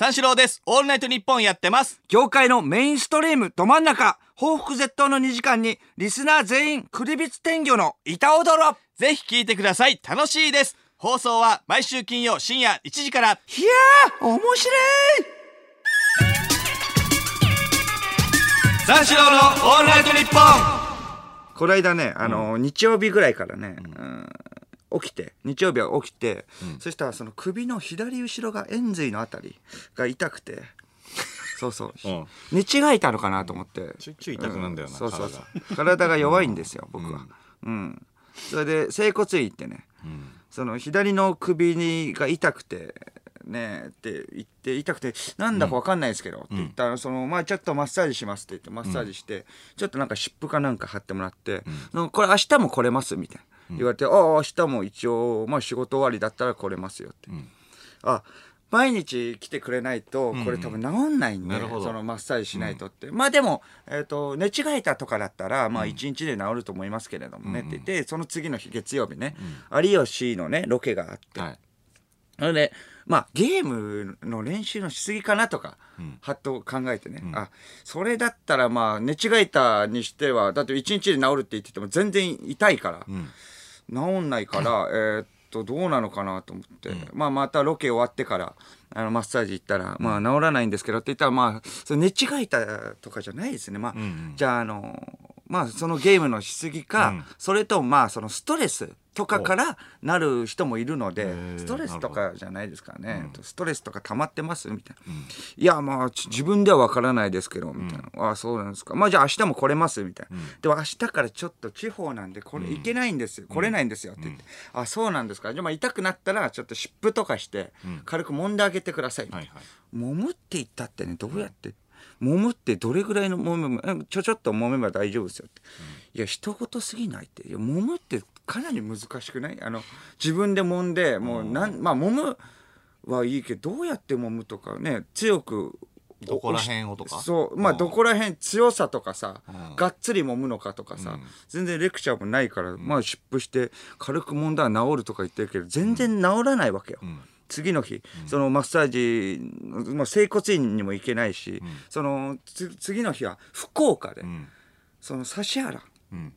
三四郎です。オールナイトニッポンやってます。業界のメインストリームど真ん中報復絶倒の2時間にリスナー全員クリビツ天魚の板踊ろぜひ聞いてください。楽しいです。放送は毎週金曜深夜1時から。いやー面白い三四郎のオールナイトニッポンこの間ね、あの日曜日ぐらいからね、うん起きて日曜日は起きて、そしたらその首の左後ろが円髄のあたりが痛くてそうそう、うん。寝違えたのかなと思って。ちょいちょい痛くなんだよなそうそうそう。体が。弱いんですよ僕は。うん、それで整骨院行ってね、その左の首にが痛くてねって言って痛くてなんだか分かんないですけど、って言ったらそのまあちょっとマッサージしますって言ってマッサージして、ちょっとなんか湿布かなんか貼ってもらって、のこれ明日も来れますみたいな言われて、ああ明日も一応まあ仕事終わりだったら来れますよって、あ毎日来てくれないとこれ多分治んないんで、なるほど。そのマッサージしないとって、まあでも、えー、と寝違えたとかだったらまあ1日で治ると思いますけれどもね、って言ってその次の日月曜日ね、有吉のねロケがあって、はい。それでまあゲームの練習のしすぎかなとか、はっと考えてね、あそれだったらまあ寝違えたにしてはだって1日で治るって言ってても全然痛いから、治んないから、えーっとどうなのかなと思って、まあまたロケ終わってからあのマッサージ行ったら、まあ治らないんですけどって言ったらまあそれ寝違えたとかじゃないですね。まあ、じゃああのまあそのゲームのしすぎか、それともまあそのストレスとかからなる人もいるのでーストレスとかじゃないですからね、ストレスとか溜まってますみたいな、いやまあち自分では分からないですけどみたいな、ああそうなんですか。まあじゃあ明日も来れますみたいな、でも明日からちょっと地方なんでこれ行けないんですよ、来れないんですよって言って、あそうなんですか。じゃあまあ痛くなったらちょっと湿布とかして軽く揉んであげてください。みたい。揉むって言ったってねどうやって揉むってどれぐらいの揉めちょちょっと揉めば大丈夫ですよって、いや一言すぎないって。いや揉むってかなり難しくない？あの自分で揉んでもうなんまあ揉むはいいけどどうやって揉むとかね強くどこら辺をとか？そうまあうん。どこら辺強さとかさ、ん。がっつり揉むのかとかさ、全然レクチャーもないから、まあ湿布して軽く揉んだら治るとか言ってるけど全然治らないわけよ、次の日、そのマッサージ、まあ、整骨院にも行けないし、そのつ次の日は福岡で、ん。その指原。うん。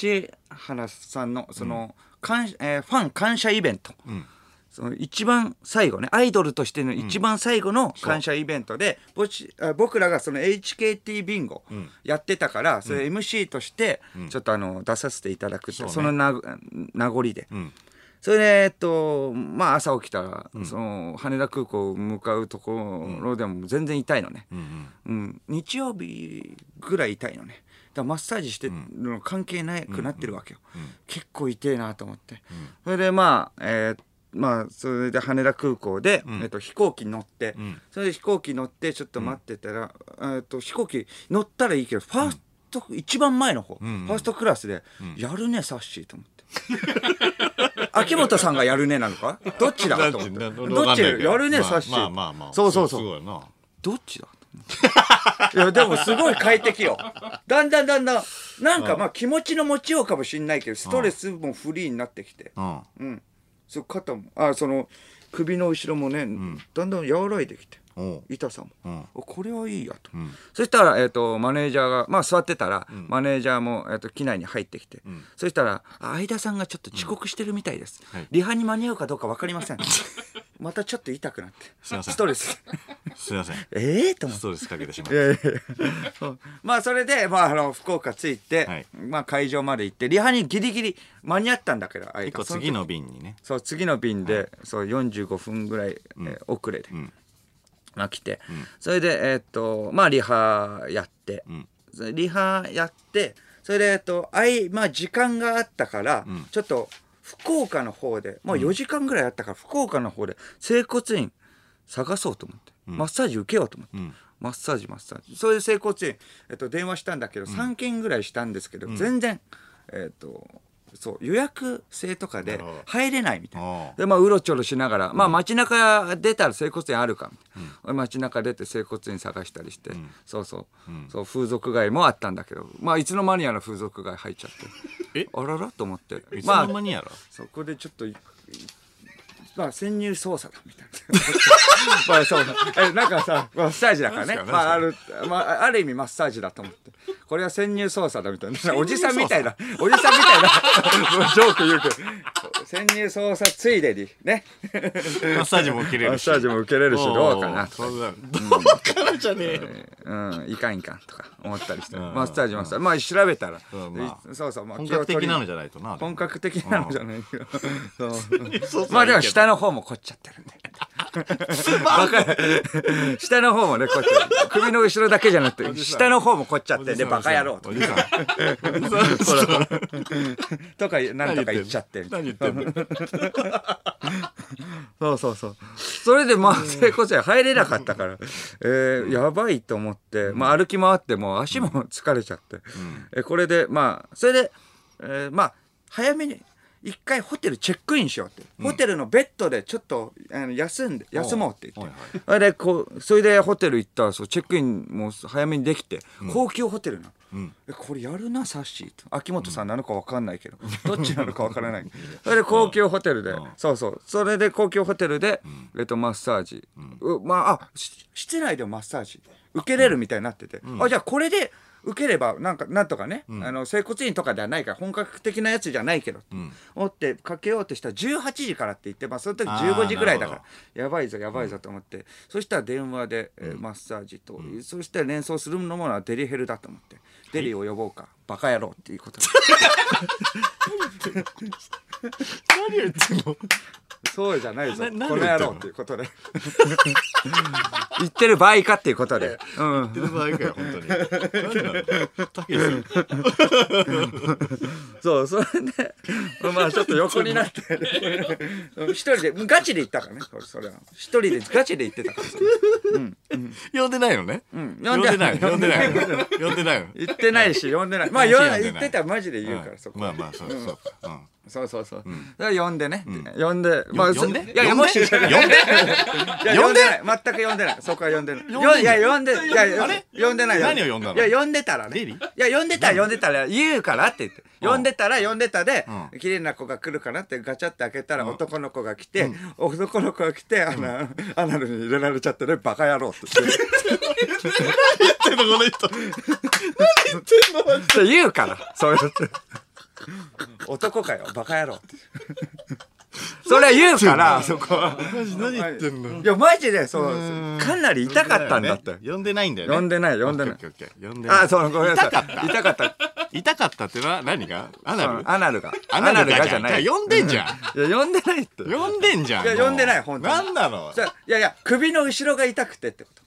指原さんのその、感えーファン感謝イベント、ん。その一番最後ねアイドルとしての一番最後の感謝イベントで、ぼちあ僕らがその HKT ビンゴやってたから、それ MC としてちょっとあの出させていただくって、そうね。そのな名残で。んそれで、えっと、まあ朝起きたら、その羽田空港向かうところでも全然痛いのね。うん。日曜日ぐらい痛いのね。だマッサージしてるの関係なくなってるわけよ。結構痛いなと思って。それでまあ、えーまあそれで羽田空港で、えっと、飛行機乗って、それで飛行機乗ってちょっと待ってたら、えっと飛行機乗ったらいいけどファースト、一番前の方、ファーストクラスで、やるねサッシーと思って。秋元さんがやるねなのか？どっちだ？と思って。ど。っち？やるねまあサッシー。まあまあまあ。そうそうそう。どっちだ？いやでもすごい快適よ。だんだんだんだんなんかまあ気持ちの持ちようかもしんないけどストレスもフリーになってきて。うん。うん。そう肩もあその首の後ろもね、だんだん和らいできておう痛さんあこれはいいやと、そしたら、えー、とマネージャーがまあ座ってたら、マネージャーも、えー、と機内に入ってきて、そしたらあ相田さんがちょっと遅刻してるみたいです、はい。リハに間に合うかどうか分かりません。またちょっと痛くなってすいません。ストレス。すいません。ええと思って。ストレスかけてしまっいやいやいやそう。まあそれで、まあ、あの福岡着いて、はい。まあ、会場まで行ってリハにギリギリ間に合ったんだけどた一個その時次の便にね。そう次の便で、そう45分ぐらい、えー遅れで、んまあ、来て、それでえーっとまあリハやって、リハやってそれでえーっとあいまあ時間があったから、ちょっと福岡の方でもう4時間ぐらいあったから、福岡の方で整骨院探そうと思って、マッサージ受けようと思って。ん。マッサージマッサージ。それで整骨院、えっと、電話したんだけど、3件ぐらいしたんですけど、全然えっとそう予約制とかで入れないみたいな。ああ。でまあうろちょろしながら、まあ街中出たら整骨院あるかみたいな、街中出て整骨院探したりして、そうそう,、そう風俗街もあったんだけど。まあいつの間にやら風俗街入っちゃって。え？あららと思って。いつまあの間にやろそこでちょっといまあ潜入捜査だみたいな。まあそうえなんかさマッサージだからね。まああるまあある意味マッサージだと思って。これは潜入捜査だみたいな。おじさんみたいな。おじさんみたいな。ジョーク言うけど潜入捜査ついでにね。マッサージも受けれるし。マッサージも受けれるし。どうかなとかそうだどうかなじゃねえようん、いかんいかんとか思ったりして、うん。マッサージマッサージまあ調べたら、うんまあ。そうそう、まあ、本格的なのじじゃないとな本格的なのじゃないけど、そう。そうそう。まあでも下の方も凝っちゃってるんでバカ下の方もね凝っ首の後ろだけじゃなくて下の方も凝っちゃってんでバカ野郎とか。なんとか言っちゃって。何言ってんの？そうそうそう。それでまあ整骨院入れなかったから、えー、やばいと思って、まあ、歩き回ってもう足も疲れちゃって、えこれでまあそれで、えーまあ早めに一回ホテルチェックインしようって、ホテルのベッドでちょっとあの休んで休もうって言って、はいはい。それでこうそれでホテル行ったらそうチェックインも早めにできて、高級ホテルなの、ん。えこれやるなサッシーと秋元さんなのか分かんないけど、どっちなのか分からない。それで高級ホテルで、そうそう。それで高級ホテルで、えっとマッサージ、うまああし室内でもマッサージ。受けれるみたいになってて、あじゃあこれで受ければなんかなんとかね、あの整骨院とかではないから本格的なやつじゃないけど、思ってかけようとしたら18時からって言って、まあ、その時あー15時ぐらいだから。やばいぞやばいぞと思って、そしたら電話で、えーマッサージと、そしたら連想するのものはデリヘルだと思って。デリを呼ぼうかバカ野郎っていうこと。で何言ってんの？そうじゃないぞ。この野郎っていうことで。言ってる場合かっていうことで、うん、言ってる場合かよ本当に。そうそれでまあちょっと横になって。一人でガチで行ったからねそれは。一人でガチで行ってたから。呼んでないのね。ん。呼んでない。呼んでない。呼んでないの。言ってないし呼んでないまあ言わ言ってたらマジで言うから、そこまあまあそうそうかう。ん。そうそうそう。だから呼んでね。呼ん。で。まあ、呼んで？いやもし、呼んで。呼んで？全く呼んでない。そこは呼んでない。いや、呼んで、いやいやあれ、呼んでない。何を呼んだの？いや、呼んでたらね。いや、呼んでたら、呼んでたら、言うからって言って。うん。呼んでたら、呼んでたでう、綺麗な子が来るかなってガチャって開けたら、男の子が来て、男の子が来て、あの、アナルに入れられちゃってね、バカ野郎って言って。言ってんのこの人。何言ってんの言うから、そうやって。男かよ、バカ野郎って。それは言うから、そこは。マジ何言ってんの？いや、マジで、そう、かなり痛かったんだって。呼んでないんだよね呼んでない呼んでないオッケーオッケーオッケー呼んでないあ、そう、ごめんなさい。痛かった？痛かった。痛かったってのは何が？アナル？うんアナルが。アナルがじゃない。呼んでんじゃんいや、呼んでないって。い呼んでんじゃんいや呼んでない本当に何なの？じゃあいやいや、首の後ろが痛くてってこと。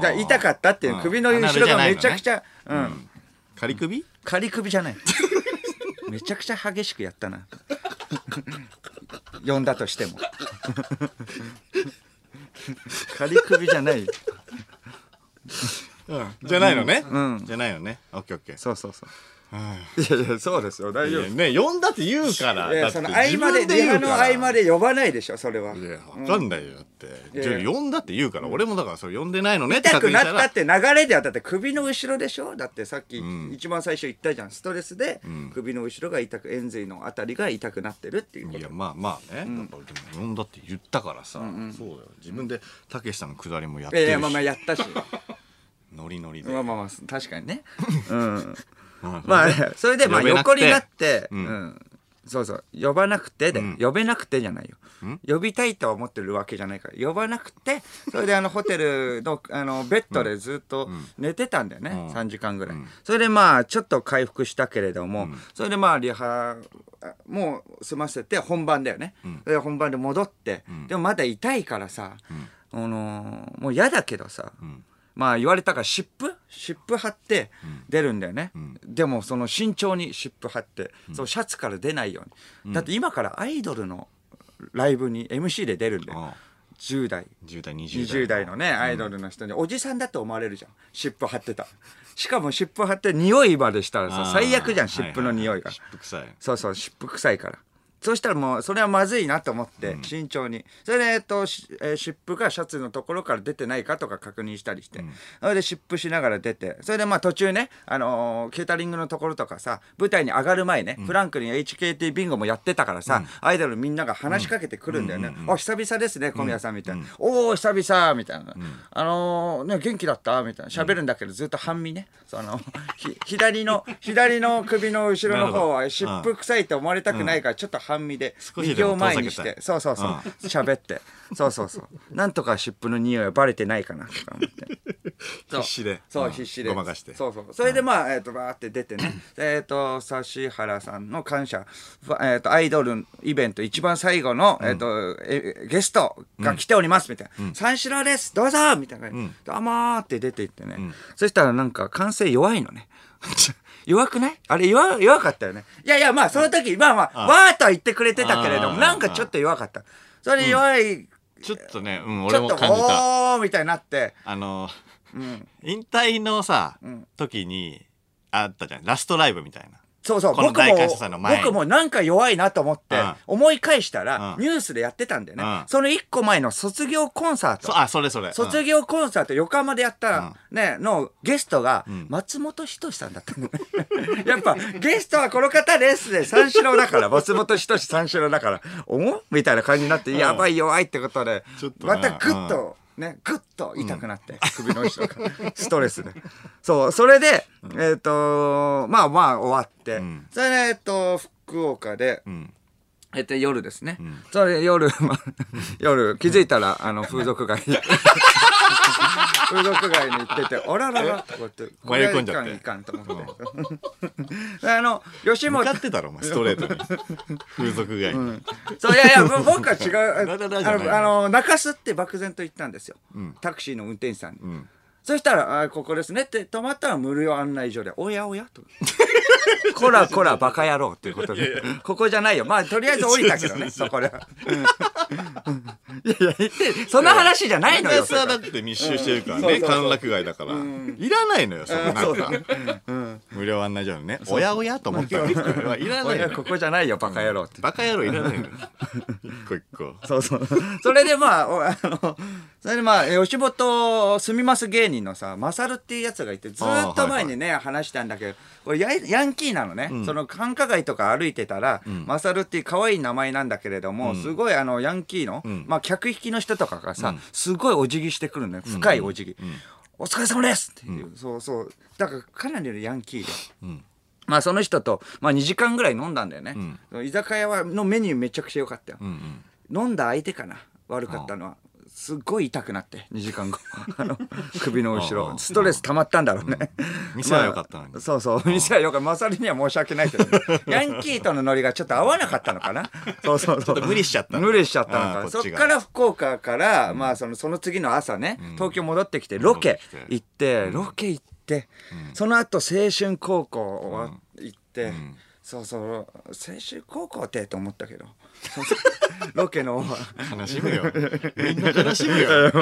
じゃあ痛かったっていううん首の後ろがめちゃくちゃ、うん。仮首？仮首じゃない。めちゃくちゃ激しくやったな。呼んだとしても。仮首じゃない。じゃないのね？うんじゃないのね？オッケーオッケーそうそうそう。い。やいや、そうですよ。大丈夫。ね呼んだって言うから。いやだってその合間で自分リハの言うから。合間で呼ばないでしょそれは。いやわかんないよだって。やじゃあ呼んだって言うから。俺もだからそれ呼んでないのねって痛くなったって流れではだって首の後ろでしょ？だってさっきん。一番最初言ったじゃん。ストレスでん。首の後ろが痛く円髄のあたりが痛くなってるっていうこと。いやまあまあね、だからでも呼んだって言ったからさ、そうだよ。自分でたけしさんのくだりもやってるし。いやいやまあまあやったし。ノリノリで、まあまあまあ確かにね。うんままあねそれでまあ横になってううん。んそうそう。呼ばなくてでん。呼べなくてじゃないよ。呼びたいとは思ってるわけじゃないから呼ばなくてそれであのホテルのあのベッドでずっと寝てたんだよね。うん。3時間ぐらい。うん。それでまあちょっと回復したけれどもん。それでまあリハあもう済ませて本番だよね。ん。それで本番で戻ってん。でもまだ痛いからさあのーもう嫌だけどさんまあ言われたから湿布？湿布貼って出るんだよね、ん。でもその慎重に湿布貼って、そのシャツから出ないように、だって今からアイドルのライブに MC で出るんだよ。ああ。10代。10代20代20代のねアイドルの人に、おじさんだと思われるじゃん。湿布貼ってた。しかも湿布貼って匂いまでしたらさ最悪じゃん湿布の匂いが、ははは湿布臭い。そうそう湿布臭いからそうしたらもうそれはまずいなと思って慎重に、それで、えっとしえー湿布がシャツのところから出てないかとか確認したりして、それで湿布しながら出て。それでまあ途中ね、あのーケータリングのところとかさ舞台に上がる前ね、フランクに HKT ビンゴもやってたからさ、アイドルみんなが話しかけてくるんだよね「お久々ですね小宮さん」みたいな「おお久々」みたいな「あのーね元気だった?」みたいな。喋るんだけどずっと半身ね。そのひ 左の左の首の後ろの方は湿布臭いと思われたくないからちょっと半身で右を前にしてそうそうそう。喋って。そうそうそう。なんとか湿布の匂いはバレてないかなとか思って。必死で。そう、うん。必死で。ごまかして。そうそう。それでまあ、えっ、とバーって出てね。えっと指原さんの感謝。ふえっ、とアイドルイベント一番最後の、えっ、とえゲストが来ておりますみたいな「三四郎です。どうぞ!」みたいな感じで「どうも!」って出て行ってね、そしたらなんか歓声弱いのね弱くない？あれ弱弱かったよね。いやいやまあその時まあまあわーっとは言ってくれてたけれどもなんかちょっと弱かった。それ弱い、ちょっとね、うん、ちょっと俺も感じた。おーみたいになって。あの、うん。引退のさ、ん。時に、あったじゃん。ラストライブみたいな。そうそう。僕も僕もなんか弱いなと思って、うん。思い返したら、うん。ニュースでやってたんだよね、うん。その一個前の卒業コンサート。そあ、それそれ。卒業コンサート横浜でやった、ねのゲストが松本人志さんだったのね。やっぱゲストはこの方ですね。三四郎だから。松本人志三四郎だから。おもみたいな感じになって、やばい弱いってことで。ちょっとね。またグッと、ね、グッと痛くなって、首の後ろがストレスで。そうそれで、えっ、とまあまあ終わって、ん。それでえっ、と福岡で、うん。えっと、夜ですね。それ夜、まあ、夜、気づいたら、あの、風俗街。に。風俗街に行ってて、あららら、こうやって、これは迷い込んじゃっていかんいかんと思って。あの、吉本向か、ってたろ、お前、ストレートに。風俗街に。そう、いやいや、ぼ僕は違う。らららじゃないあの、あの中洲って漠然と言ったんですよ。んタクシーの運転手さんに。んそしたら、あここですねって止まったら無料案内所で、おやおやと。こらこらバカ野郎っていうことで、ここじゃないよ。まあ、とりあえず降りたけどね、そこでは。うん いやいや、その話じゃないのよ。はだって密集してるからね、歓楽街だから。いらないのよ、そのなんか。無料案内所のね。おやおやと思ったら、いらないのよこ。こじゃないよ、バカ野郎って。バカ野郎いらないのよ。一個一個。そうそう。それでまあ、おあの、それでまあ、吉本住みます芸人のさ、マサルっていうやつがいて、ずーっと前にね、話したんだけど、これヤヤンキーなのね。その繁華街とか歩いてたら、マサルっていう可愛い名前なんだけれども、すごいあの、ヤンキーの、まあ、客引きの人とかがさ、すごいお辞儀してくるのよ。深いお辞儀。お疲れ様ですっていう、そうそう。だからかなりのヤンキーで。まあその人と、まあ、2時間ぐらい飲んだんだよね、居酒屋はのメニューめちゃくちゃ良かったよ、うん。飲んだ相手かな。悪かったのはすっごい痛くなって2時間後。あの首の後ろ。ストレス溜まったんだろうね、店は良かったのに。まあそうそう。店は良かった。マサルには申し訳ないけど、ね、ヤンキーとのノリがちょっと合わなかったのかな。そうそうそう。ちょっと無理しちゃった。の無理しちゃったのかそっから福岡から、まあそのその次の朝ね、東京戻ってきてロケ戻ってきて。行って、ロケ行って、その後青春高校は行って、そうそう。青春高校ってと思ったけどロケの悲しむよ。みんな悲しむよ。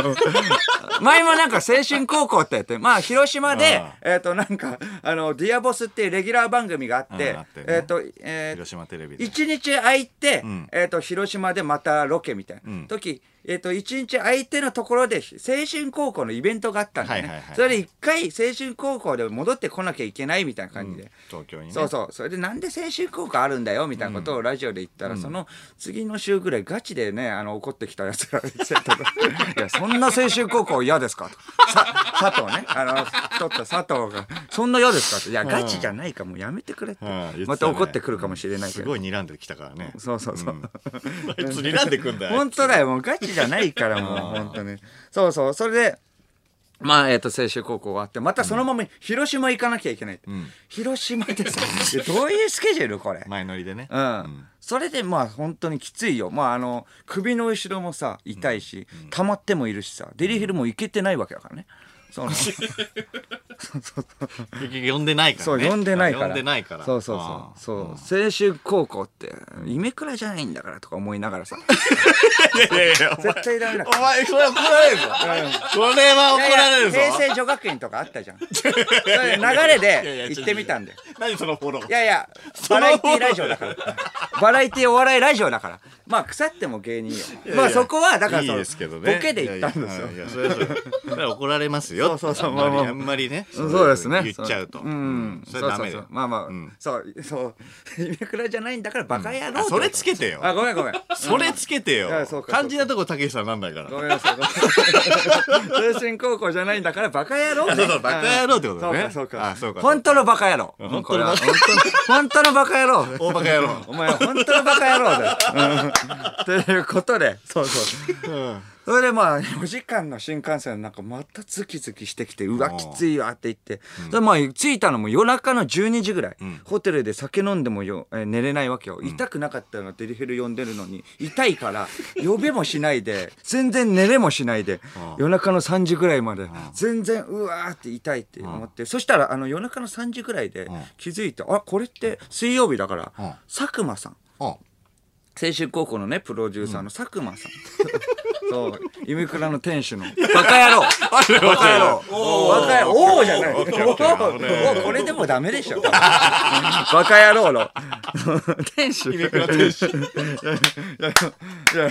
前もなんか青春高校ってやってまあ広島であえっ、となんかあのディアボスっていうレギュラー番組があってえっ、とえー広島テレビで。一日空いて、んえっ、と広島でまたロケみたいな、ん時えっ、と一日空いてのところで青春高校のイベントがあったんだよね、はいはいはいそれで一回青春高校で戻ってこなきゃいけないみたいな感じで、東京にね。そうそう。それでなんで青春高校あるんだよみたいなことをラジオで言ったら、その次の週ぐらいガチでねあの怒ってきたやつがい やそんな青春高校嫌ですか?」と。さ佐藤ね。あの太った佐藤が「そんな嫌ですか?」って「いやガチじゃないかもうやめてくれ」って、また怒ってくるかもしれないけど。すごい睨んできたからね。そうそうそう、ん。あいつ睨んでくんだよ。本当だよ。もうガチじゃないからもう本当に。そうそう。それでまあえっ、と青春高校終わってまたそのまま広島行かなきゃいけない、広島でさ どういうスケジュール？これ。前乗りでね。うん、それでまあ本当にきついよ。まああの首の後ろもさ痛いし、溜まってもいるしさデリヘルも行けてないわけだからねその。結局呼んでないからそうね呼んでないから。呼んでないから。そうそうあそう。そう青春高校って夢くらじゃないんだからとか思いながらさ。絶対ダメだ。お前それは怒られるぞ。これは怒られるぞ。平成女学院とかあったじゃん。それ流れで行ってみたんで何そのフォロー。いやいやバラエティラジオだから。バラエティお笑いラジオだから。まあ腐っても芸人よ。まあそこはだからそのボケで言ったんですよ。いやいやそれは怒られますよそうそうそう。あんまあまああんまりね。そうですね。言っちゃうと。うん。それはダメだよ。まあまあ、うん。そうそう。夢くらじゃないんだからバカ野郎、あそれつけてよ。あごめんごめん。それつけてよ。いやそうか肝心なとこたけしさんなんないから。ごめんなさい。通信高校じゃないんだからバカ野郎ね。そうそう。バカ野郎ってことだねそうかそうか。あそうか本当のバカ野郎。本当の本当のバカ野郎。大バカ野郎。お前は本当のバカ野郎だということで、そうそう。それでまあ4時間の新幹線なんかまたズキズキしてきてうわきついわって言って、それまあ着いたのも夜中の12時ぐらい、ホテルで酒飲んでもよ、えー寝れないわけよ、痛くなかったのデリヘル呼んでるのに痛いから呼べもしないで全然寝れもしないで夜中の3時ぐらいまで全然うわーって痛いって思って。そしたらあの夜中の3時ぐらいで気づいてあこれって水曜日だからうん佐久間さん。あ青春高校のねプロデューサーの佐久間さん、そう。夢倉の店主の。バカ野郎。バカ野郎。バカ野郎。おおじゃない。おーこれでもダメでしょ。バカ野郎の。店主。いやいやいや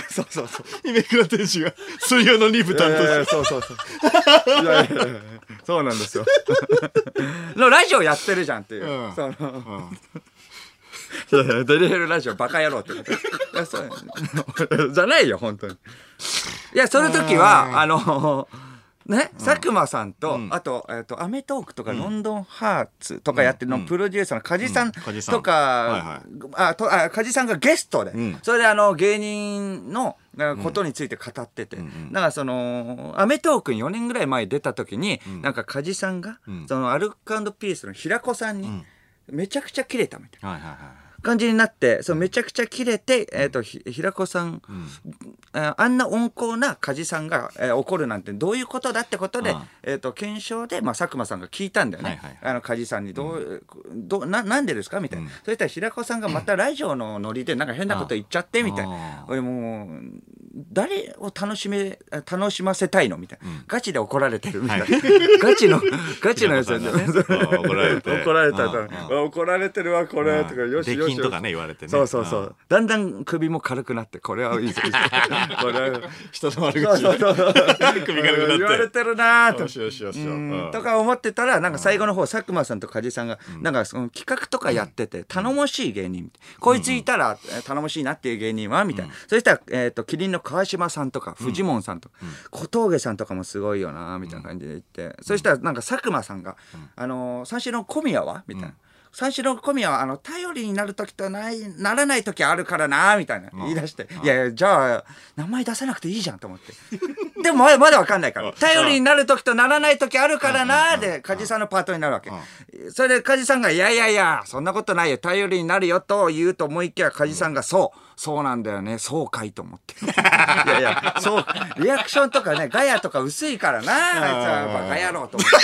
そうそうそう。姫倉天使が水曜のリブ担当そうそうそう。いやいやいやそうなんですよ。のラジオやってるじゃんっていう、うん。その、デリヘルラジオバカ野郎ってこと。そうじゃないよ本当に。いやその時はあのね、佐久間さんと、あと、えっ、と、アメトークとか、ロンドンハーツとかやってるの、プロデューサーの梶さん梶さん。とか、あ、と、あ、梶さんがゲストで、ん。それであの、芸人の、あことについて語ってて、だからその、アメトークに4年ぐらい前出た時に、なんか梶さんが、その、アルコピースの平子さんに、めちゃくちゃキレたみたいな。はいはいはい感じになってそうめちゃくちゃキレて、えー、とひ平子さん、えーあんな温厚な梶さんが、えー怒るなんてどういうことだってことで、うん。えー、と検証で、まあ、佐久間さんが聞いたんだよね、はいはいあの梶さんにどう、どうななんでですかみたいな、そしたら平子さんがまたラジオのノリでなんか変なこと言っちゃってみたいな。あ俺もう誰を楽しめ楽しませたいのみたいな、ガチで怒られてるみたいな、ガチのガチのやつだね。怒られて。怒られた怒られてるわこれとかよしよしとかね言われてね。そうそうそう。うん。だんだん首も軽くなってこれはいいぞ。これは。人の悪そう口。そうそう首軽くなって。言われてるなーと。よしよしよしとか思ってたらなんか最後の方佐久間さんと梶さんがなんかその企画とかやってて頼もしい芸人こいついたらえー頼もしいなっていう芸人はみたいな。そしたらえーとキリンの川島さんとかフジモンさんとか小峠さんとかもすごいよなみたいな感じで言って。そしたらなんか佐久間さんがあのー三四郎の小宮は？みたいな。三四郎小宮はあの頼りになる時とないならない時あるからなみたいな。言い出して。いやいやじゃあ名前出さなくていいじゃんと思って。でもまだまだ分かんないから。頼りになる時とならない時あるからなで梶さんのパートになるわけ。それで梶さんが「いやいやいやそんなことないよ。頼りになるよ」と言うと思いきや梶さんが「そうそうなんだよね。そうかい」と思って。いやいやそうリアクションとかねガヤとか薄いからな。あいつはバカ野郎と思って。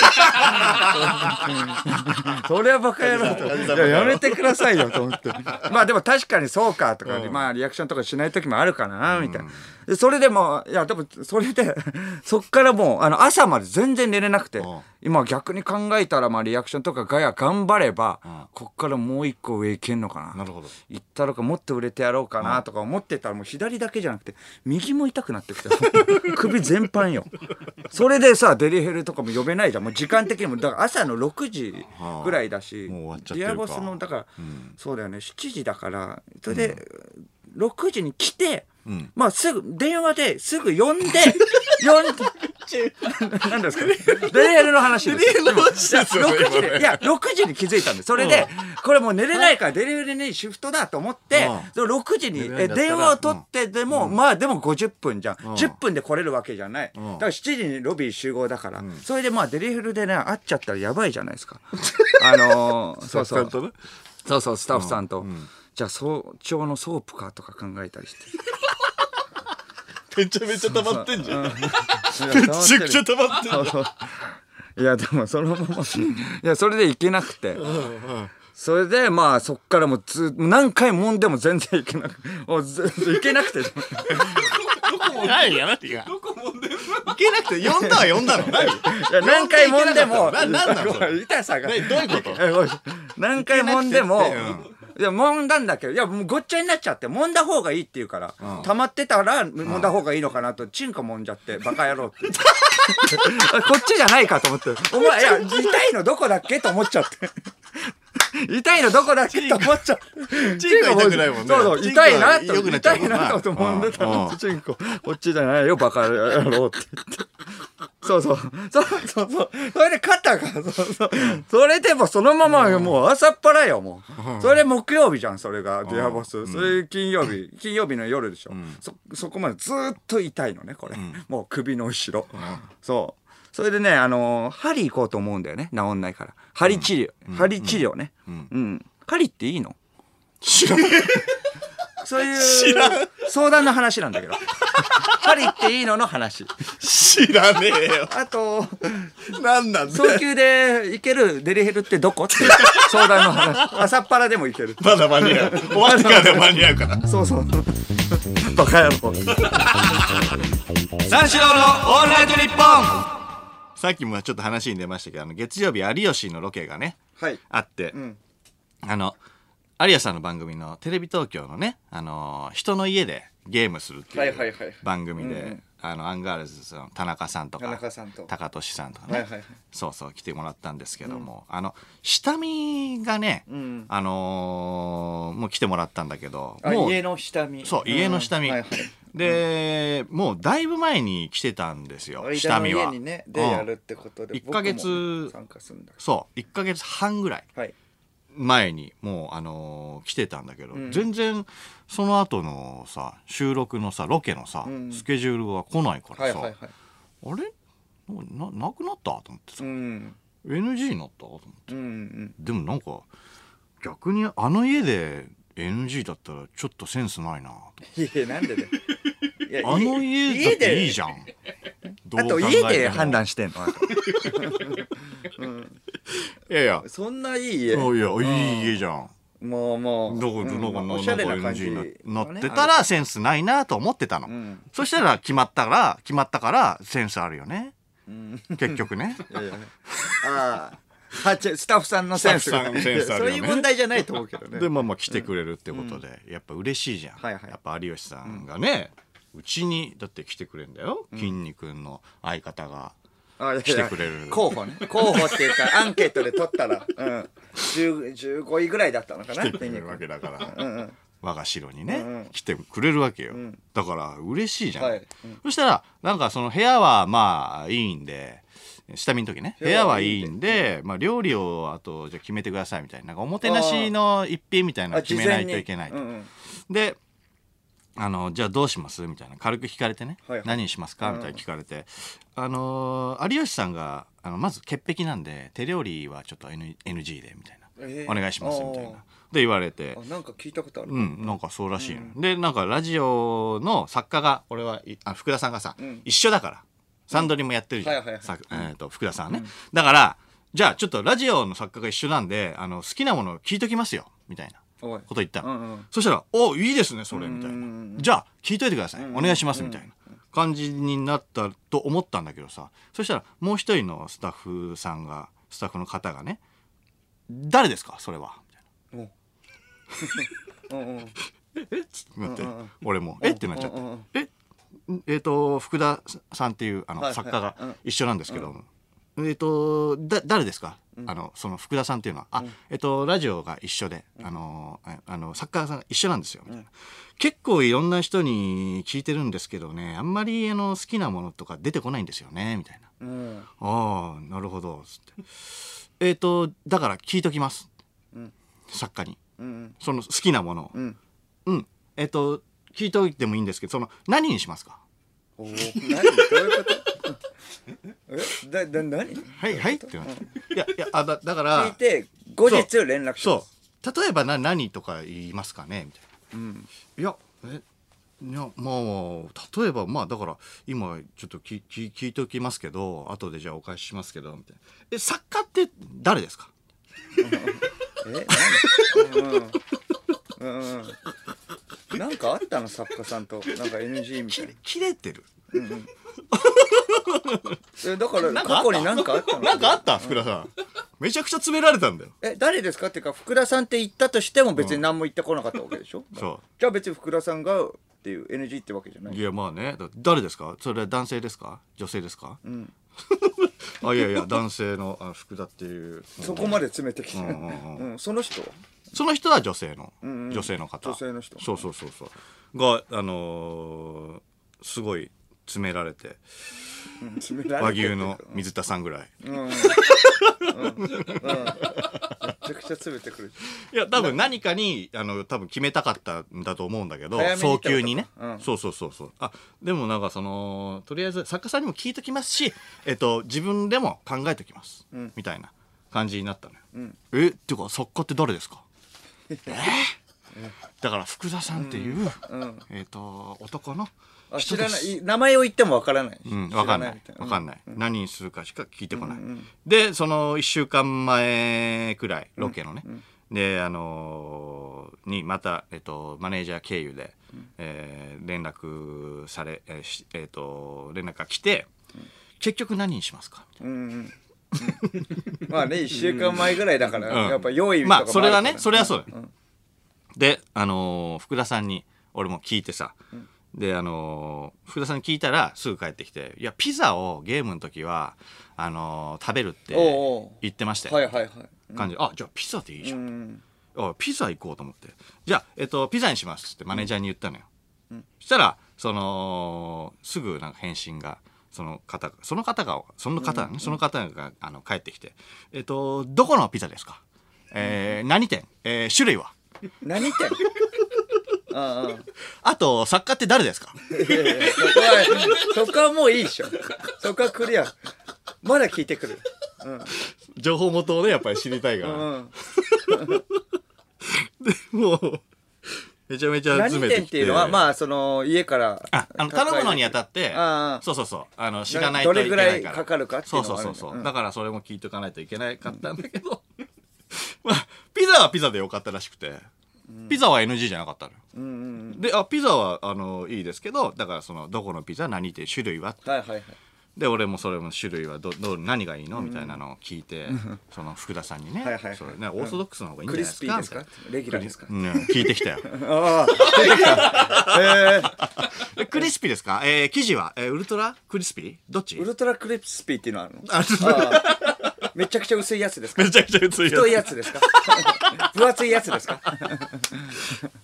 それはバカ野郎と。い。ややめてくださいよと思って。まあでも確かにそうかとか、まあリアクションとかしない時もあるかなみたいな、でそれでもいやでもそれでそっからもうあの朝まで全然寝れなくて、ん。今逆に考えたらまあリアクションとかガヤ頑張れば、こっからもう一個上いけんのかな。なるほど。行ったろかもっと売れてやろうかなとか思ってたらもう左だけじゃなくて右も痛くなってきて 首全般よ。それでさデリヘルとかも呼べないじゃん。もう時間的にも。だから朝の6時ぐらいだし、もう終わっちゃってるリかアボスのだから、そうだよね。7時だから。それで、6時に来て、まあすぐ電話ですぐ呼んで 呼んで何ですかデリヘルの話ですよ。いや6時今ね。でいや6時に気づいたんでそれで、これもう寝れないからデリヘルにシフトだと思って、うん。その6時に電話を取ってでも、まあでも50分じゃん、ん。10分で来れるわけじゃない、ん。だから7時にロビー集合だから、それでまあデリヘルでね会っちゃったらやばいじゃないですか。あのーそうそう。そうそうスタッフさんと、じゃあ早朝のソープかとか考えたりして めちゃめちゃ溜まってんじゃん。め めちゃくちゃ溜まってんじゃん。そうそういやでもそのまま。いやそれでいけなくて。それでまあそっからもうず何回もんでも全然いけなく もうずいけなくて。何やなって今どこもんでいけなくて呼んだは呼んだの？何いや何？回もんでも。ななのそれ？痛さが何？どういうこと？えおい何回もんでもいけなくてっていや揉んだんだけどいやもうごっちゃになっちゃって揉んだ方がいいって言うから、溜まってたら揉んだ方がいいのかなとチンコ揉んじゃってバカ野郎って。こっちじゃないかと思って。お前いや 痛いのどこだっけと思っちゃって 痛いのどこだっけと思っちゃってチンコ痛くないもんね。そうそう痛いなと良くなっちゃ痛いななと揉んでたうん。のチンコ。こっちじゃないよバカ野郎って言って。そうそう。そうそう。そうそれで肩がそうそう。それでもそのままもう朝っぱらよもう。それ木曜日じゃんそれがディアボス。それ金曜日金曜日の夜でしょ。そそこまでずーっと痛いのねこれ。もう首の後ろ。そうそれでねあのー針行こうと思うんだよね。治んないから。針治療。針治療ね。うん。針っていいの？知らん。そういう相談の話なんだけど。針っていいのの話。知らねえよ。あと何なんだ早急で行けるデリヘルってどこって 相談の話。朝っぱらでも行ける。まだ間に合う。終わってからでも間に合うから。そうそう。バカ野郎。三四郎のオールナイトニッポンさっきもちょっと話に出ましたけどあの月曜日有吉のロケがねはい。あって、ん。あの有吉さんの番組のテレビ東京のね、あのー人の家でゲームするってはいうはい番組で、うんうん。あのアンガールズの田中さんとか田中さんと。高俊さんとかね、はいはいはい。そうそう来てもらったんですけども、あの下見がね、ん。あのーもう来てもらったんだけどあもう家の下見。そう家の下見、はいはいで、もうだいぶ前に来てたんですよ下見は。ねでうんやるってことで一ヶ月僕も参加するんだそう1ヶ月半ぐらいはい。前にもうあのー来てたんだけど、ん。全然その後のさ収録のさロケのさ、ん。スケジュールが来ないからさ、はいはいはい。あれ？ななくなったと思ってさ、うん。NG になったと思ってうんうん。でもなんか逆にあの家で NG だったらちょっとセンスないなといやなんでだよ。いやあの家だっていいじゃん。ど あとう考えても。家で判断してんの？あ といやいや。そんないい家。いやいい家じゃん。もうもう。どこうん。どこのまあおしゃれななんか感じ NG になのねってたらセンスないなと思ってたの、ん。そしたら決まったから決まったからセンスあるよね。うん。結局ね。いやいや。ああはちスタッフさんのセンス。がスタッフさんのセンスあるよね。そういう問題じゃないと思うけどね。でまあまあ来てくれるってことで、やっぱ嬉しいじゃん、はいはい。やっぱ有吉さんがねうち、にだって来てくれんだよ、筋肉の相方が。来てくれる。候補ね。候補っていうかアンケートで取ったら、うん、10 15位ぐらいだったのかな来てくれるわけだから、うんうん。我が城にね、うんうん。来てくれるわけよ、だから嬉しいじゃん、はい。うん。そしたらなんかその部屋はまあいいんで下見の時ね。部部屋はいいんでまあ、料理をあとじゃあ決めてくださいみたいななんかおもてなしの一品みたいなの決めないといけないと、うんうん。であのじゃあどうします？みたいな。軽く聞かれてね、はいはい。何にしますか？みたいな聞かれて、あのー有吉さんがあのまず潔癖なんで手料理はちょっと NG でみたいな、えー。お願いしますみたいな。で言われて。あなんか聞いたことある、うん、なんかそうらしいの、でなんかラジオの作家が俺はいあ福田さんがさ、ん。一緒だから。サンドリもやってるじゃん、はいはいはい。さえー、と福田さんはね、だからじゃあちょっとラジオの作家が一緒なんであの好きなもの聞いときますよ。みたいなこと言った。の、うんうん。そしたら「おいいですねそれ」みたいうんな「じゃあ聞いといてください、お願いします」みたいな感じになったと思ったんだけどさ。そしたらもう一人のスタッフさんがスタッフの方がね「誰ですか？それは」みたいな。うんうん。なって、俺も「え？っ?」てなっちゃって。うんうんうん「え？えーと福田さんっていうあの、作家がうん。一緒なんですけど、えー、とだ誰ですか、あのその福田さんっていうのは。あ、えっ、とラジオが一緒で、あのああの作家さんが一緒なんですよ、みたいな。結構いろんな人に聞いてるんですけどねあんまりあの好きなものとか出てこないんですよねみたいな。うん「ああなるほど」つって「えっ、とだから聞いときます」ん。作家に。うんその好きなものを。うん。うん。えっ、と聞いておいてもいいんですけどその何にしますか？おー何？どういうこと？えだだ何？はいはいってなっていやいやあだだから聞いて後日連絡しまそすう。例えばな何とか言いますかねみたいな。うん。いやえいやまあ例えばまあだから今ちょっと聞聞聞いておきますけど後でじゃあお返ししますけどみたいな。え作家って誰ですか？え何？うんうん。うんなんかあったの？作家さんとなんか NG みたいな。切れてる えだから過去に何かあったの？なんかあった？福田さん。めちゃくちゃ詰められたんだよ。え誰ですか？っていうか福田さんって言ったとしても別に何も言ってこなかったわけでしょ、そじゃあ別に福田さんがっていう NG ってわけじゃない？ういやまあね。だ誰ですか？それ男性ですか？女性ですか？ん。あいやいや男性のあ福田っていう。そこまで詰めてきて、うんうんうん。その人？はその人は女性の、んうん。女性の方。女性の人。そうそうそうそう。があのーすごい詰められて和牛の水田さんぐらい。めちゃくちゃ詰めてくるいや多分何かにあの多分決めたかったん。だと思うん。だけど早急にね、うん。そうそうそうそうあでもなん。かそのとりあえず作家さん。にも聞いときますし、えっと、自分でも考えときます、ん。みたいな感じになったのよ、ん。えっていうか作家って誰ですかえだから福田さん。っていう、うん。えっ、と男のあ知らない。名前を言ってもわからないうん、わかんない。知らわかんない、うん。何にするかしか聞いてこない、うんうんでその1週間前くらいロケのね、であのーにまた、えっと、マネージャー経由で、えー連絡され、ええっと連絡が来て、結局何にしますか？うんうん。うん。まあね1週間前ぐらいだから、うん。やっぱ用意とかもまあそれはねそれはそうだよ、であのー福田さんに俺も聞いてさ、であのー福田さんに聞いたらすぐ帰ってきて「いやピザをゲームの時はあのー食べるって言ってましたよ」はいはいはい。感じ。であじゃあピザでいいじゃん、うんあピザ行こうと思って。じゃあ、えっと、ピザにしますってマネージャーに言ったのよ、そしたらそのすぐなんか返信がその方がその方がその方がね、その方があの帰ってきて「えっとどこのピザですか？えー何店、えー種類は？何店？あああと作家って誰ですか？いやいやそこはそこはもういいでしょ。そこはクリア。まだ聞いてくる。情報元をねやっぱり知りたいから、うんもうめちゃめちゃ何詰めてきて店っていうのはまあその家からああの頼むのにあたってああ。そうそうそうあの知らないといけないから。どれぐらいかかるかっていうのがあるそうそうそうそう、うん。だからそれも聞いとかないといけなかったんだけど。まあピザはピザでよかったらしくてピザは NG じゃなかったのよ。うんうんであピザはあのいいですけどだからそのどこのピザ何って種類ははいはいはい。で俺もそれも種類はどど何がいいの？みたいなのを聞いて、その福田さんにねはいそれねオーソドックスの方がいいんクじゃないですか？リスピーですか？レギュラーですか？なうん。聞いてきたよ。ああ出てきた。ええ。クリスピーですか、えー生地は、えーウルトラクリスピー？どっち？ーウルトラクリスピーっていうのあるの？あめちゃくちゃ薄いやつですか？めちゃくちゃ薄いや太いつやつですか？分厚いやつですか？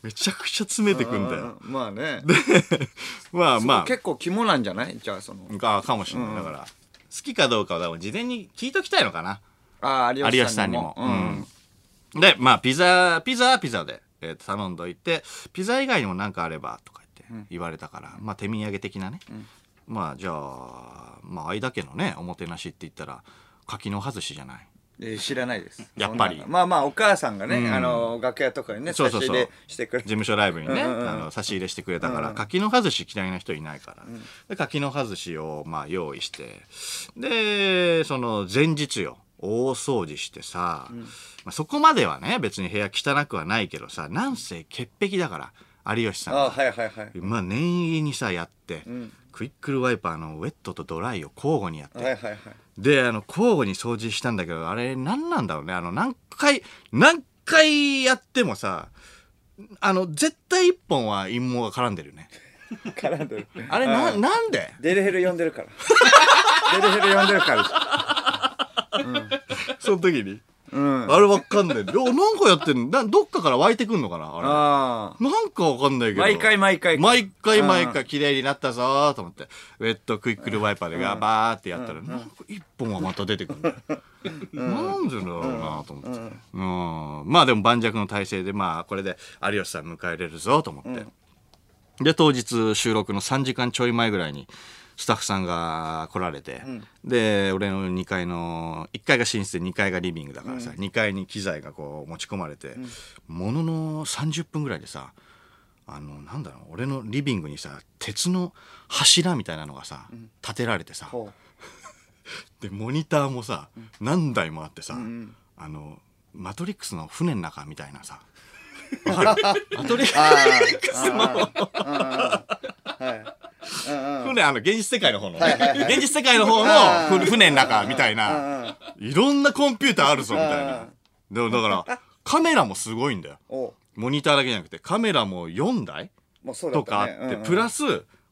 めちゃくちゃ詰めてくんだよ。うんまあね。まあま結構肝なんじゃない？じゃあその。ああかもしれない、だから好きかどうかは多分事前に聞いときたいのかな。ああ有有吉さんにも、うん。でまあピザピザはピザで、えーと頼んどいてピザ以外にも何かあればとか言って言われたから、まあ手土産的なね、まあじゃあまあ間家のねおもてなしって言ったら柿の外しじゃない？えー知らないです。やっぱり。まあまあお母さんがね、うん。あの楽屋とかにねそうそうそう。差し入れしてくれ事務所ライブにね、うんうんうん。あの差し入れしてくれたから、柿の外し嫌いな人いないから、で柿の外しをまあ用意して。でその前日よ大掃除してさ、まあ、そこまではね別に部屋汚くはないけどさなんせ潔癖だから有吉さん。あはいはいはい。まあ念入りにさやって、ん。クイックルワイパーのウェットとドライを交互にやって、はいはいはいであの交互に掃除したんだけどあれ何なんだろうね。あの何回何回やってもさあの絶対一本は陰謀が絡んでるよね。絡んでる。あれななんで？デルヘル呼んでるから。デルヘル呼んでるから。その時にうん。あれわかんない。おなんかやってんの？などっかから湧いてくんのかな？あれ。なんかわかんないけど。毎回毎回。毎回毎回綺麗になったぞーと思って。ウェットクイックルワイパーでガバーってやったらなんか一本はまた出てくる なんでだろうなと思って。うん。まあでも盤石の体制でまあこれで有吉さん迎えれるぞと思って。で当日収録の3時間ちょい前ぐらいにスタッフさんが来られて、で俺の2階の1階が寝室で2階がリビングだからさ、2階に機材がこう持ち込まれて、ものの30分ぐらいでさあのなんだろう俺のリビングにさ鉄の柱みたいなのがさ、立てられてさほ でモニターもさ、何台もあってさ、んあのマトリックスの船の中みたいなさ わかる？マトリックうあー。あー。はいうんうん船あの現実世界の方の、現実世界の方のふ船の中みたいうんなうん。いろんなコンピューターあるぞみたいうんなでもだからカメラもすごいんだよ。お。モニターだけじゃなくてカメラも4台とかあって、プラス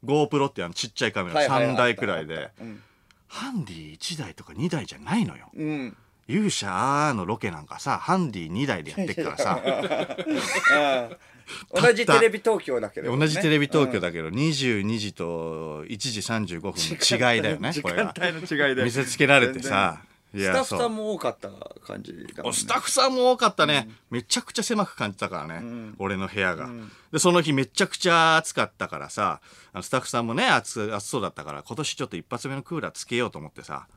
GoPro ってあのちっちゃいカメラはいはいはい3台くらいで。うん。ハンディ1台とか2台じゃないのよ。うん。勇者のロケなんかさハンディ2台でやってっからさ 同じテレビ東京だけど、同じテレビ東京だだけど22時と1時35分の違いだよね 時これが間帯の違いで見せつけられてさ。いスタッフさんも多かった感じねスタッフさんも多かったね、めちゃくちゃ狭く感じたからね、ん。俺の部屋が、ん。でその日めちゃくちゃ暑かったからさスタッフさんもね暑暑そうだったから今年ちょっと一発目のクーラーつけようと思ってさ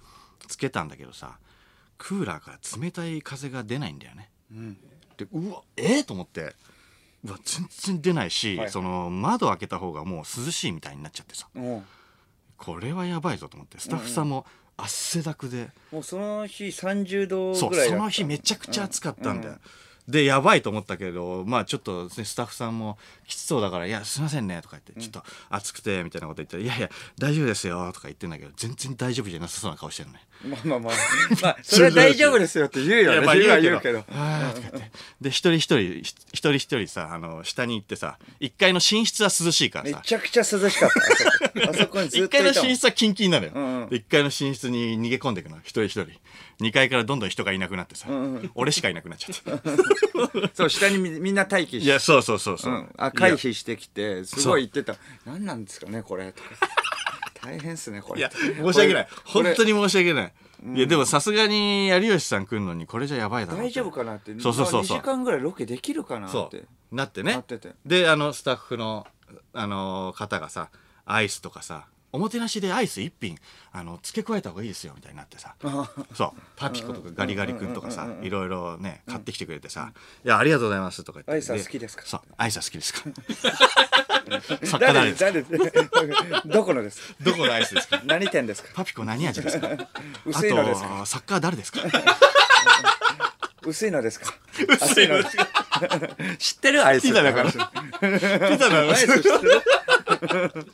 つけたんだけどさクーラーから冷たい風が出ないんだよね。うん。でうわえー、と思って全然出ないし、はいその窓開けた方がもう涼しいみたいになっちゃってさ。もこれはやばいぞと思ってスタッフさんも汗だくで、うもうその日30度そうぐらいだった。その日めちゃくちゃ暑かったんだよ、でやばいと思ったけどまあちょっと、ね、スタッフさんもきつそうだから「いやすいませんね」とか言って「ちょっと暑くて」みたいなこと言って「いやいや大丈夫ですよ」とか言ってんだけど全然大丈夫じゃなさそうな顔してるね。まあまあまあ。まあそれは大丈夫ですよって言うよね。まあ言うは言うけど。で一人一人ひ一人一人さあの下に行ってさ1階の寝室は涼しいからめさちゃくちゃ涼しかった。あそこ。にずっ1階の寝室はキンキンなのよ、うんうん。で1階の寝室に逃げ込んでいくの一人一人2階からどんどん人がいなくなってさ、俺しかいなくなっちゃって そう下にみみんな待機していやそうそうそうそう、うん、あ回避してきてすごい言ってた「何なんですかねこれ」とか「大変っすねこれ」いや申し訳ない。本当に申し訳ない、いやでもさすがに有吉さん来るのにこれじゃやばいだろう大丈夫かなって。そうそうそうそう。2時間ぐらいロケできるかなっそてう。なってね。なってて。であのスタッフのあの方がさアイスとかさおもてなしでアイス一品あの付け加えた方がいいですよみたいになってさ。そう。パピコとかガリガリ君とかさいろいろね買ってきてくれてさ「いやありがとうございます」とか言って。アイスは好きですか？そうアイスは好きですか？作家誰誰です。か誰どこのですか？どこのアイスですか？何店ですか？パピコ何味ですか？薄いのですか？あと作家誰 ですか？薄いのですか？厚いの。ですか知ってるアイス。ピザだから。ピザのアイス知ってる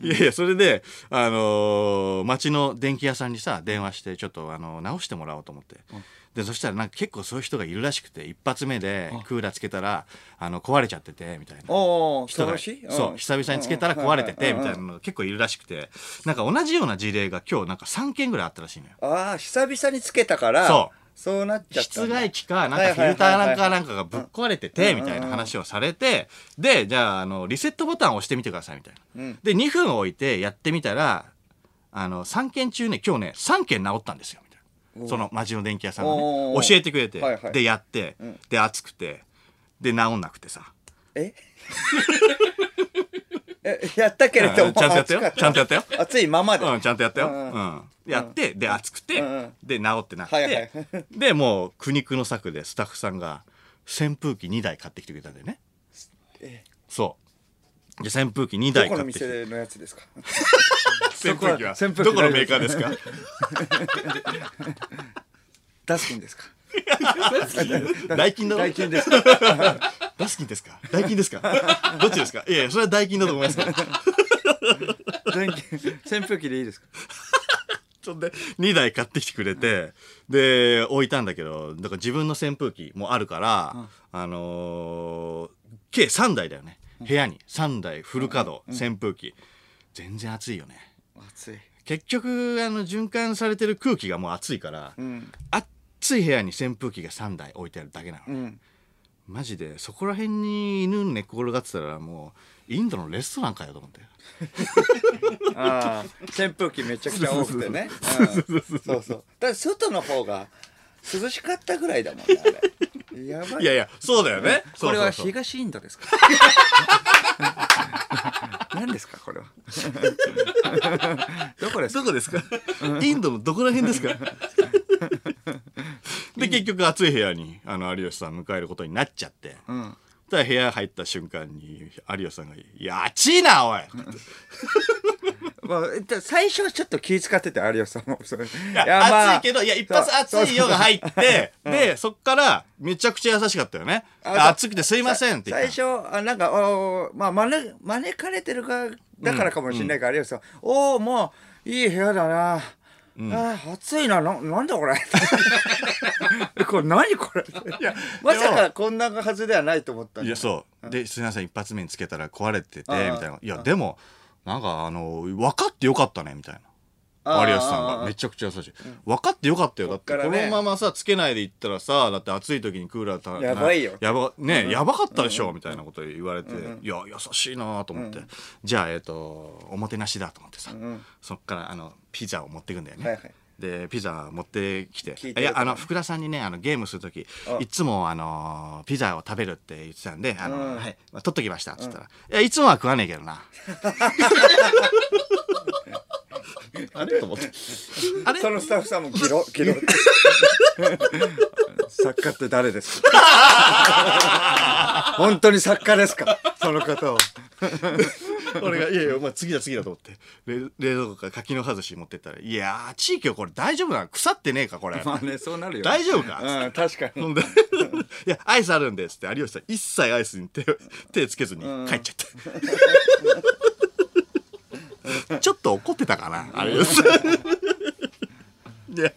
いやいやそれであのー町の電気屋さんにさ電話してちょっとあの直してもらおうと思って、でそしたらなんか結構そういう人がいるらしくて一発目でクーラーつけたらあの壊れちゃっててみたいな。人が人そう久々につけたら壊れててみたいなのが結構いるらしくて。なんか同じような事例が今日なんか3件ぐらいあったらしいのよ。ああ久々につけたからそうそうなっちゃった室外機かなんかフィルターなんかなんかがぶっ壊れててみたいな話をされてでじゃああのリセットボタンを押してみてくださいみたいな。うん。で2分置いてやってみたらあの3件中ね今日ね3件治ったんですよみたいな。その町の電気屋さんがね教えてくれて、はいはい。でやって、ん。で熱くてで治んなくてさ。ええ？やったけれども。うんちゃんとやったよ。ちゃんとやったよ。熱いままで、うん、ちゃんとやったよ。ううん。ん。やって、で、熱くて、で、治ってなって、はいはい。で、もう、苦肉の策でスタッフさんが扇風機2台買ってきてくれたんだよね。え。そう。で、扇風機2どこの台買ってきて。店のやつですか？扇風機は、扇風機どこのメーカーですか？ダスキンですか？ダイキンだろ。ダイキンですダスキンですか？ダイキンですか？どっちですか？いやいや、それはダイキンだと思います。けど。電気扇風機でいいですか？そんで2台買ってきてくれてで置いたんだけどだから自分の扇風機もあるから、あのー計3台だよね。部屋に。3台フル稼働、扇風機。全然暑いよね。暑い。結局あの循環されてる空気がもう暑いから、うん。暑い部屋に扇風機が3台置いてあるだけなの、うんマジでそこら辺に犬寝転がってたらもうインドのレストランかよと思って。ああ扇風機めちゃくちゃ多くてね。うんそうそうだ外の方が涼しかったぐらいだもんねあれやばいいやいやそうだよねこれは東インドですか何ですかこれはどこですかどこですかインドのどこら辺ですかで結局暑い部屋にあの有吉さん迎えることになっちゃって。うん。たら部屋入った瞬間に有吉さんが「いや暑いなおい! 」まあ、最初はちょっと気遣ってて有吉さんもそれ。いいや暑いけどいや一発暑いよが入ってうん。でそっからめちゃくちゃ優しかったよね。暑くてすいませんって言最初あなんかおまあ招招かれてるかだからかもしれないから、有吉さん「おおもういい部屋だな」あー暑いな。ななんだこれ。これ何これ。まさかこんなはずではないと思ったんだいやそう。ですいません一発目につけたら壊れててみああたいな。いやでもなんかあの分かってよかったねみたいな。ああ有吉さんが。めちゃくちゃ優しい。分かってよかったよ。だってこのままさつけないでいったらさだって暑い時にクーラーたやばいよ。やばねやばかったでしょみたいなこと言われていや優しいなと思って。じゃあえっとおもてなしだと思ってさん。そっからあのピザを持ってくんだよね、はいはい。でピザ持ってきて聞いてるいやあの福田さんにねあのゲームする時あいつもあのピザを食べるって言ってたんであの、うん。はいまあ、取っときましたっつったら、いやいつもは食わねえけどな あれ？と思って。あれ？そのスタッフさんもギロギロ。作家って誰ですか？本当に作家ですか？その方を。俺が「いやいや、まあ、次だ次だ」と思って。冷冷蔵庫から柿の外し持ってったら「いやー地域はこれ大丈夫なの？腐ってねえかこれ」まあねそうなるよ。大丈夫か？うん確かに。いやアイスあるんですって。有吉さん一切アイスに手を手つけずに帰っちゃった、ちょっと怒ってたかな。有吉さんいや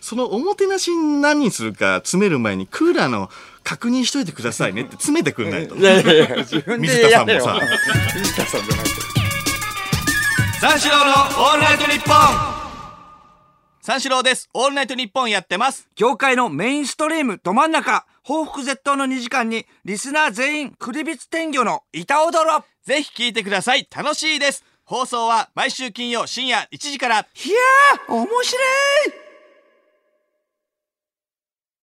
そのおもてなしに何にするか詰める前にクーラーの確認しといてくださいねって詰めてくんないと。いやいやいや自分水でやれよ田さんもさ。水田さんじゃない三四郎のオールナイトニッポン。三四郎です。オールナイトニッポンやってます。業界のメインストリームど真ん中。報復絶倒の2時間にリスナー全員クリビツ天魚の板踊ろ。ぜひ聞いてください。楽しいです放送は毎週金曜深夜1時から。いやー面白い。